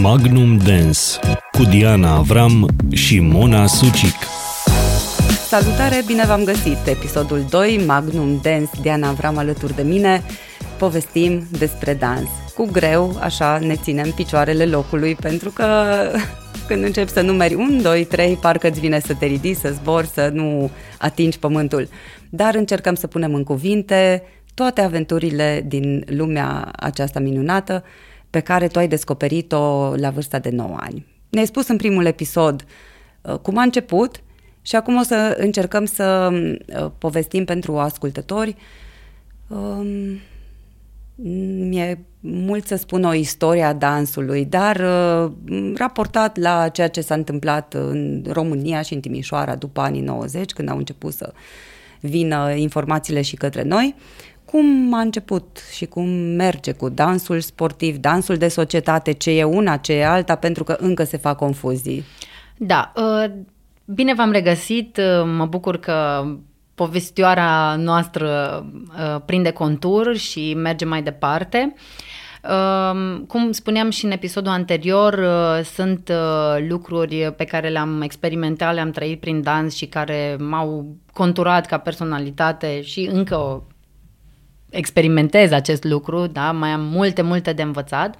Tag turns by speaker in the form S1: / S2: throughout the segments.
S1: Magnum Dance cu Diana Avram și Mona Sucic.
S2: Salutare, bine v-am găsit! Episodul 2, Magnum Dance, Diana Avram alături de mine. Povestim despre dans. Cu greu, așa, ne ținem picioarele locului, pentru că când începi să numeri 1, 2, 3, parcă îți vine să te ridici, să zbori, să nu atingi pământul. Dar încercăm să punem în cuvinte toate aventurile din lumea aceasta minunată pe care tu ai descoperit-o la vârsta de 9 ani. Ne-ai spus în primul episod uh, cum a început și acum o să încercăm să uh, povestim pentru ascultători. Um, mi-e mult să spun o istorie a dansului, dar uh, raportat la ceea ce s-a întâmplat în România și în Timișoara după anii 90, când au început să vină informațiile și către noi, cum a început și cum merge cu dansul sportiv, dansul de societate, ce e una, ce e alta, pentru că încă se fac confuzii.
S3: Da, uh, bine v-am regăsit, uh, mă bucur că povestioara noastră uh, prinde contur și merge mai departe. Cum spuneam și în episodul anterior, sunt lucruri pe care le-am experimentat, le-am trăit prin dans și care m-au conturat ca personalitate și încă experimentez acest lucru, da? mai am multe, multe de învățat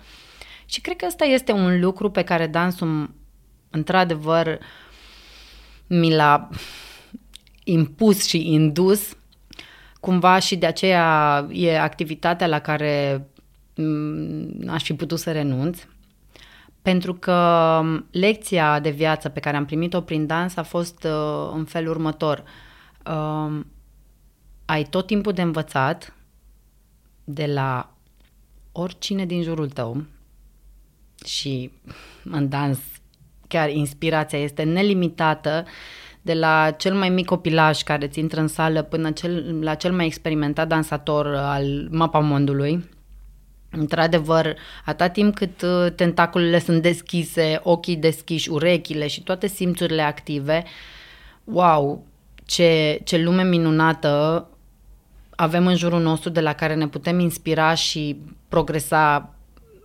S3: și cred că ăsta este un lucru pe care dansul într-adevăr mi l-a impus și indus cumva și de aceea e activitatea la care mm, aș fi putut să renunț pentru că lecția de viață pe care am primit-o prin dans a fost uh, în felul următor. Uh, ai tot timpul de învățat, de la oricine din jurul tău și în dans chiar inspirația este nelimitată de la cel mai mic copilaj care ți intră în sală până cel, la cel mai experimentat dansator al mapamondului. Într-adevăr, atât timp cât uh, tentaculele sunt deschise, ochii deschiși, urechile și toate simțurile active, wow, ce, ce lume minunată avem în jurul nostru de la care ne putem inspira și progresa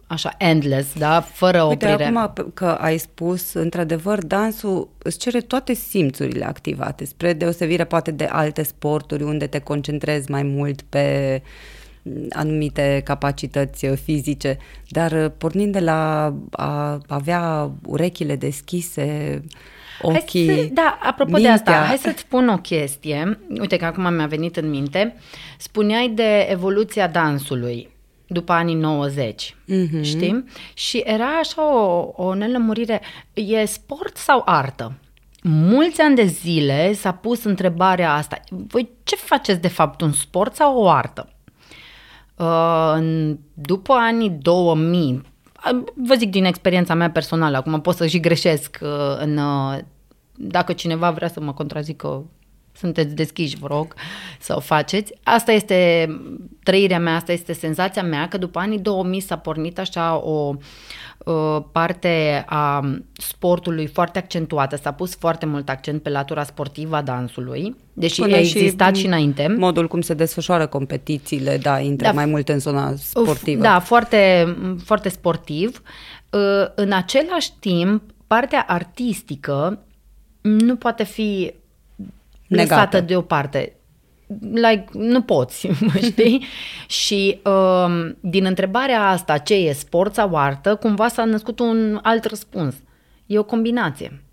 S3: așa endless, da, fără
S2: Uite,
S3: oprire.
S2: acum că ai spus, într-adevăr, dansul îți cere toate simțurile activate, spre deosebire poate de alte sporturi unde te concentrezi mai mult pe anumite capacități fizice, dar pornind de la a avea urechile deschise, ochii.
S3: Hai să, da, apropo mintea. de asta, hai să-ți spun o chestie. Uite că acum mi-a venit în minte. Spuneai de evoluția dansului după anii 90, mm-hmm. știi? Și era așa o, o nelămurire. E sport sau artă? Mulți ani de zile s-a pus întrebarea asta. Voi ce faceți de fapt, un sport sau o artă? Uh, după anii 2000, vă zic din experiența mea personală, acum pot să și greșesc uh, în, uh, dacă cineva vrea să mă contrazică, sunteți deschiși, vă rog, să o faceți. Asta este trăirea mea, asta este senzația mea, că după anii 2000 s-a pornit așa o parte a sportului foarte accentuată, s-a pus foarte mult accent pe latura sportivă a dansului, deși Până a existat și, și înainte.
S2: Modul cum se desfășoară competițiile, da, intră da, mai mult în zona sportivă.
S3: Da, foarte, foarte sportiv. Uh, în același timp, partea artistică nu poate fi Negată. lăsată deoparte like, nu poți, știi? și um, din întrebarea asta, ce e sport sau artă, cumva s-a născut un alt răspuns. E o combinație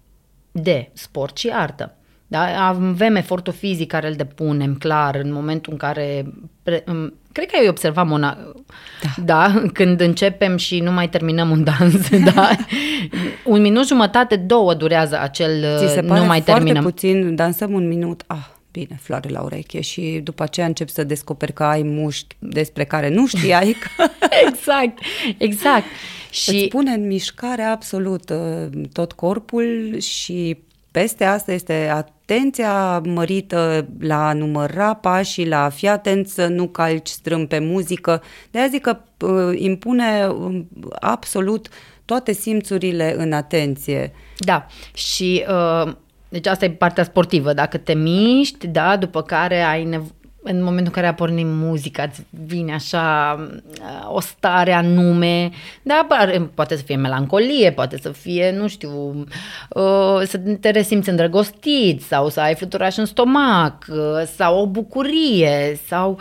S3: de sport și artă. Da? Avem efortul fizic care îl depunem, clar, în momentul în care... Pre, um, cred că ai observat, Mona, da. da, când începem și nu mai terminăm un dans, da? un minut jumătate, două durează acel
S2: Ți se pare
S3: nu mai
S2: foarte
S3: terminăm.
S2: puțin, dansăm un minut, ah, bine, floare la ureche și după aceea încep să descoperi că ai mușchi despre care nu știai. Că...
S3: exact, exact.
S2: Și îți pune în mișcare absolut uh, tot corpul și peste asta este atenția mărită la a număra pașii, la a fi atent să nu calci strâm pe muzică. De aia zic că uh, impune uh, absolut toate simțurile în atenție.
S3: Da, și uh, deci asta e partea sportivă. Dacă te miști, da, după care ai nevo- în momentul în care a pornit muzica, îți vine așa o stare anume, da, poate să fie melancolie, poate să fie, nu știu, să te resimți îndrăgostit sau să ai fluturaș în stomac sau o bucurie sau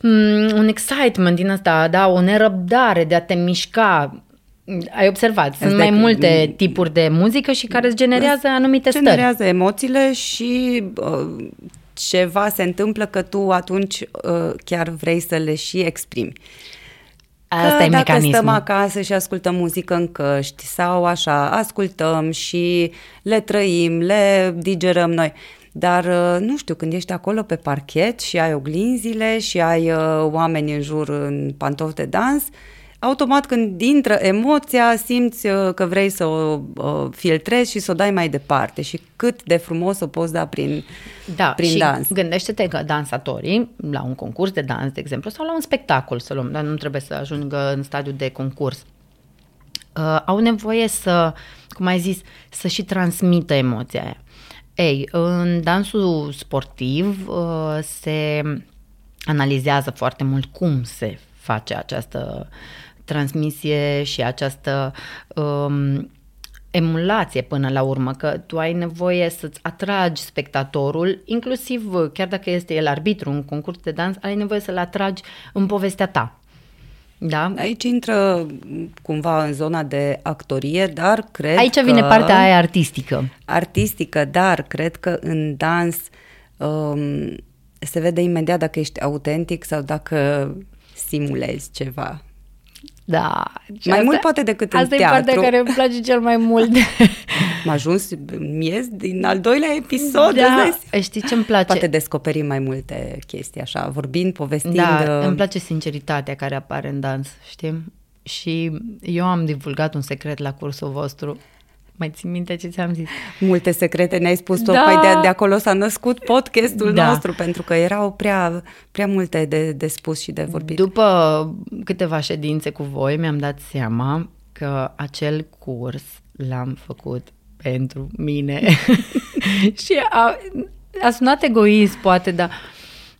S3: mm, un excitement din asta, da, o nerăbdare de a te mișca. Ai observat, sunt mai multe tipuri de muzică și care îți generează anumite
S2: generează stări. Generează emoțiile și uh, ceva se întâmplă că tu atunci uh, chiar vrei să le și exprimi.
S3: Asta
S2: că
S3: e
S2: dacă
S3: mecanismul.
S2: stăm acasă și ascultăm muzică în căști sau așa, ascultăm și le trăim, le digerăm noi. Dar, uh, nu știu, când ești acolo pe parchet și ai oglinzile și ai uh, oameni în jur în pantofi de dans, uh, automat când intră emoția, simți uh, că vrei să o filtrezi și să o dai mai departe și cât de frumos o poți da prin,
S3: da,
S2: prin
S3: și
S2: dans.
S3: gândește-te că dansatorii, la un concurs de dans, de exemplu, sau la un spectacol, să luăm, dar nu trebuie să ajungă în stadiu de concurs, uh, au nevoie să, cum ai zis, să și transmită emoția aia. Ei, în dansul sportiv uh, se analizează foarte mult cum se face această transmisie și această um, emulație până la urmă, că tu ai nevoie să-ți atragi spectatorul, inclusiv chiar dacă este el arbitru în concurs de dans, ai nevoie să-l atragi în povestea ta. Da?
S2: Aici intră cumva în zona de actorie, dar cred
S3: Aici
S2: că...
S3: vine partea aia artistică.
S2: Artistică, dar cred că în dans um, se vede imediat dacă ești autentic sau dacă simulezi ceva.
S3: Da.
S2: mai asta, mult poate decât
S3: asta
S2: în teatru.
S3: Asta e partea care îmi place cel mai mult.
S2: M-a ajuns miez din al doilea episod.
S3: Da, știi ce îmi place?
S2: Poate descoperim mai multe chestii așa, vorbind, povestind.
S3: Da, uh, îmi place sinceritatea care apare în dans, știi? Și eu am divulgat un secret la cursul vostru mai țin minte ce ți-am zis?
S2: Multe secrete ne-ai spus da. Păi de, de acolo s-a născut podcastul da. nostru, pentru că erau prea, prea multe de, de spus și de vorbit.
S3: După câteva ședințe cu voi, mi-am dat seama că acel curs l-am făcut pentru mine. și a, a sunat egoist, poate, dar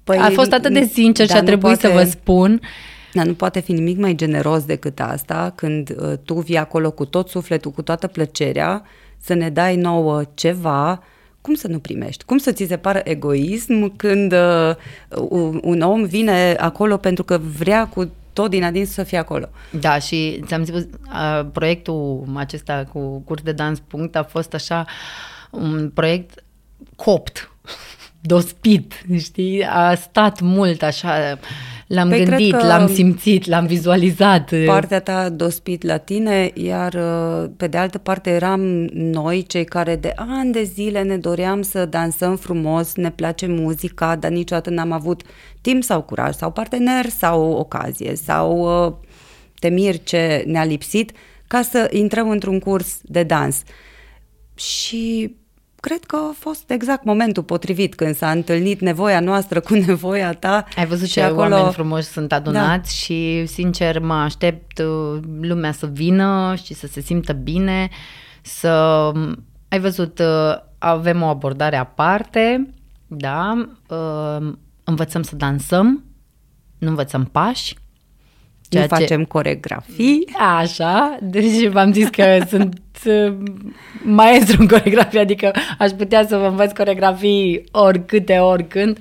S3: păi, a fost atât de sincer și a trebuit poate... să vă spun
S2: dar nu poate fi nimic mai generos decât asta, când uh, tu vii acolo cu tot sufletul, cu toată plăcerea, să ne dai nouă ceva, cum să nu primești? Cum să ți se pară egoism când uh, un om vine acolo pentru că vrea cu tot din adins să fie acolo.
S3: Da, și ți-am zis, uh, proiectul acesta cu curs de dans punct a fost așa un proiect copt, dospit, știi? A stat mult așa L-am păi gândit, l-am simțit, l-am vizualizat.
S2: Partea ta dospit la tine, iar uh, pe de altă parte eram noi, cei care de ani de zile ne doream să dansăm frumos, ne place muzica, dar niciodată n-am avut timp sau curaj sau partener sau ocazie sau uh, temir ce ne-a lipsit ca să intrăm într-un curs de dans. Și cred că a fost exact momentul potrivit când s-a întâlnit nevoia noastră cu nevoia ta.
S3: Ai văzut ce acolo... oameni frumoși sunt adunați da. și, sincer, mă aștept uh, lumea să vină și să se simtă bine, să... Ai văzut, uh, avem o abordare aparte, da, uh, învățăm să dansăm, nu învățăm pași,
S2: Ceea nu facem ce... coregrafii.
S3: Așa, deci v-am zis că sunt uh, maestru în coregrafie, adică aș putea să vă învăț coregrafii oricâte, oricând,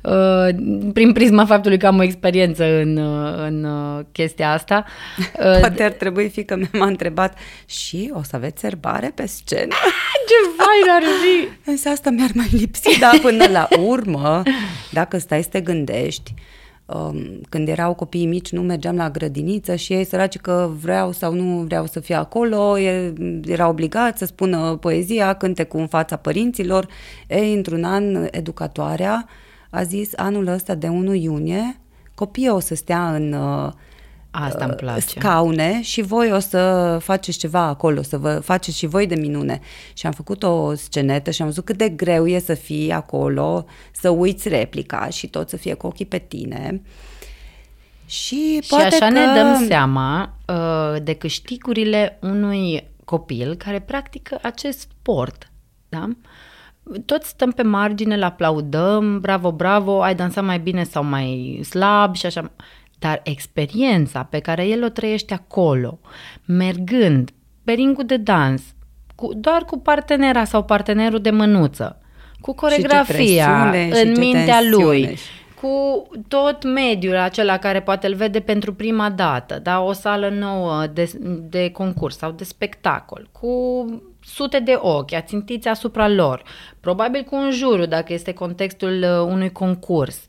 S3: uh, prin prisma faptului că am o experiență în, uh, în chestia asta.
S2: Poate ar trebui fi că mi-am întrebat și o să aveți serbare pe scenă?
S3: Ce fain ar fi!
S2: Însă asta mi-ar mai lipsi, dar până la urmă, dacă stai să te gândești, Um, când erau copiii mici, nu mergeam la grădiniță și ei săraci că vreau sau nu vreau să fie acolo, era obligat să spună poezia, cânte cu în fața părinților. Ei, într-un an, educatoarea a zis anul ăsta de 1 iunie, copiii o să stea în uh,
S3: Asta îmi place.
S2: scaune și voi o să faceți ceva acolo, să vă faceți și voi de minune. Și am făcut o scenetă și am văzut cât de greu e să fii acolo, să uiți replica și tot să fie cu ochii pe tine. Și,
S3: și așa că... ne dăm seama uh, de câștigurile unui copil care practică acest sport. Da? toți stăm pe margine, îl aplaudăm, bravo, bravo, ai dansat mai bine sau mai slab și așa. Dar experiența pe care el o trăiește acolo, mergând pe ringul de dans, cu, doar cu partenera sau partenerul de mânuță, cu coregrafia în mintea lui, cu tot mediul acela care poate îl vede pentru prima dată, da? o sală nouă de, de concurs sau de spectacol, cu sute de ochi ațintiți asupra lor, probabil cu un juriu dacă este contextul uh, unui concurs.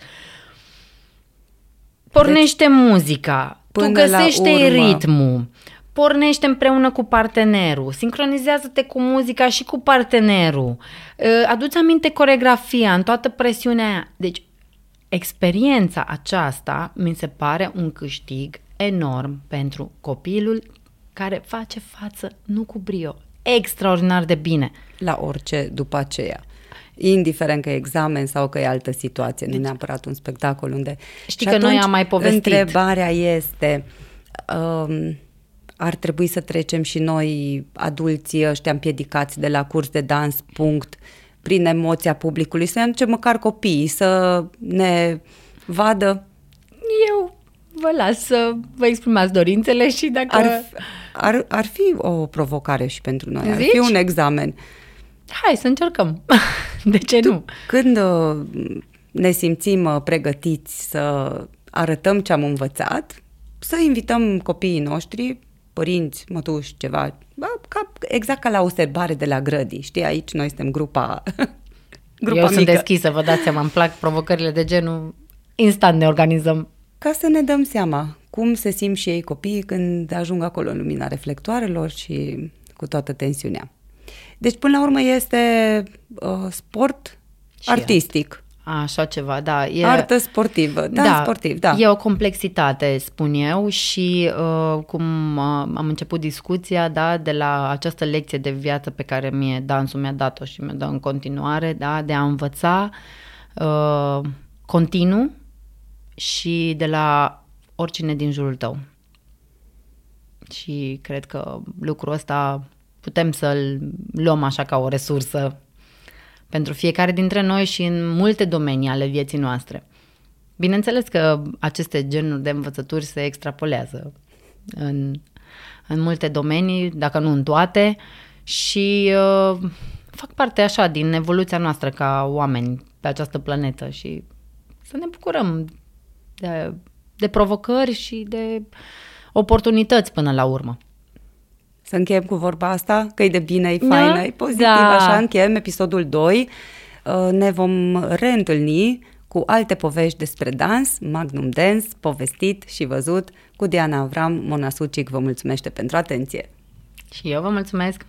S3: Pornește deci, muzica, tu găsește ritmul, pornește împreună cu partenerul, sincronizează-te cu muzica și cu partenerul, uh, aduți aminte coregrafia în toată presiunea aia. Deci experiența aceasta mi se pare un câștig enorm pentru copilul care face față nu cu brio, extraordinar de bine.
S2: La orice după aceea indiferent că e examen sau că e altă situație, deci, nu neapărat un spectacol unde...
S3: Știi că noi am mai povestit.
S2: Întrebarea este, um, ar trebui să trecem și noi, adulții ăștia împiedicați de la curs de dans, punct, prin emoția publicului, să ne măcar copiii, să ne vadă.
S3: Eu vă las să vă exprimați dorințele și dacă...
S2: Ar, ar, ar fi o provocare și pentru noi, Zici? ar fi un examen.
S3: Hai să încercăm. De ce tu, nu?
S2: Când uh, ne simțim uh, pregătiți să arătăm ce am învățat, să invităm copiii noștri, părinți, mătuși, ceva, ca, exact ca la o serbare de la grădi, știi, aici noi suntem grupa,
S3: grupa Eu mică. sunt deschisă, vă dați seama, îmi plac provocările de genul, instant ne organizăm.
S2: Ca să ne dăm seama cum se simt și ei copiii când ajung acolo în lumina reflectoarelor și cu toată tensiunea. Deci, până la urmă, este uh, sport și artistic. Art.
S3: Așa ceva, da. E,
S2: Artă sportivă, da, da, sportiv, da.
S3: E o complexitate, spun eu, și uh, cum uh, am început discuția, da, de la această lecție de viață pe care mie dansul mi-a dat-o și mi-a dat în continuare, da, de a învăța uh, continuu și de la oricine din jurul tău. Și cred că lucrul ăsta putem să-l luăm așa ca o resursă pentru fiecare dintre noi și în multe domenii ale vieții noastre. Bineînțeles că aceste genuri de învățături se extrapolează în, în multe domenii, dacă nu în toate, și uh, fac parte așa din evoluția noastră ca oameni pe această planetă și să ne bucurăm de, de provocări și de oportunități până la urmă.
S2: Să încheiem cu vorba asta, că e de bine, e da? faină, e pozitiv, da. așa încheiem episodul 2. Uh, ne vom reîntâlni cu alte povești despre dans, Magnum Dance, povestit și văzut cu Diana Avram. Mona Sucic vă mulțumește pentru atenție.
S3: Și eu vă mulțumesc!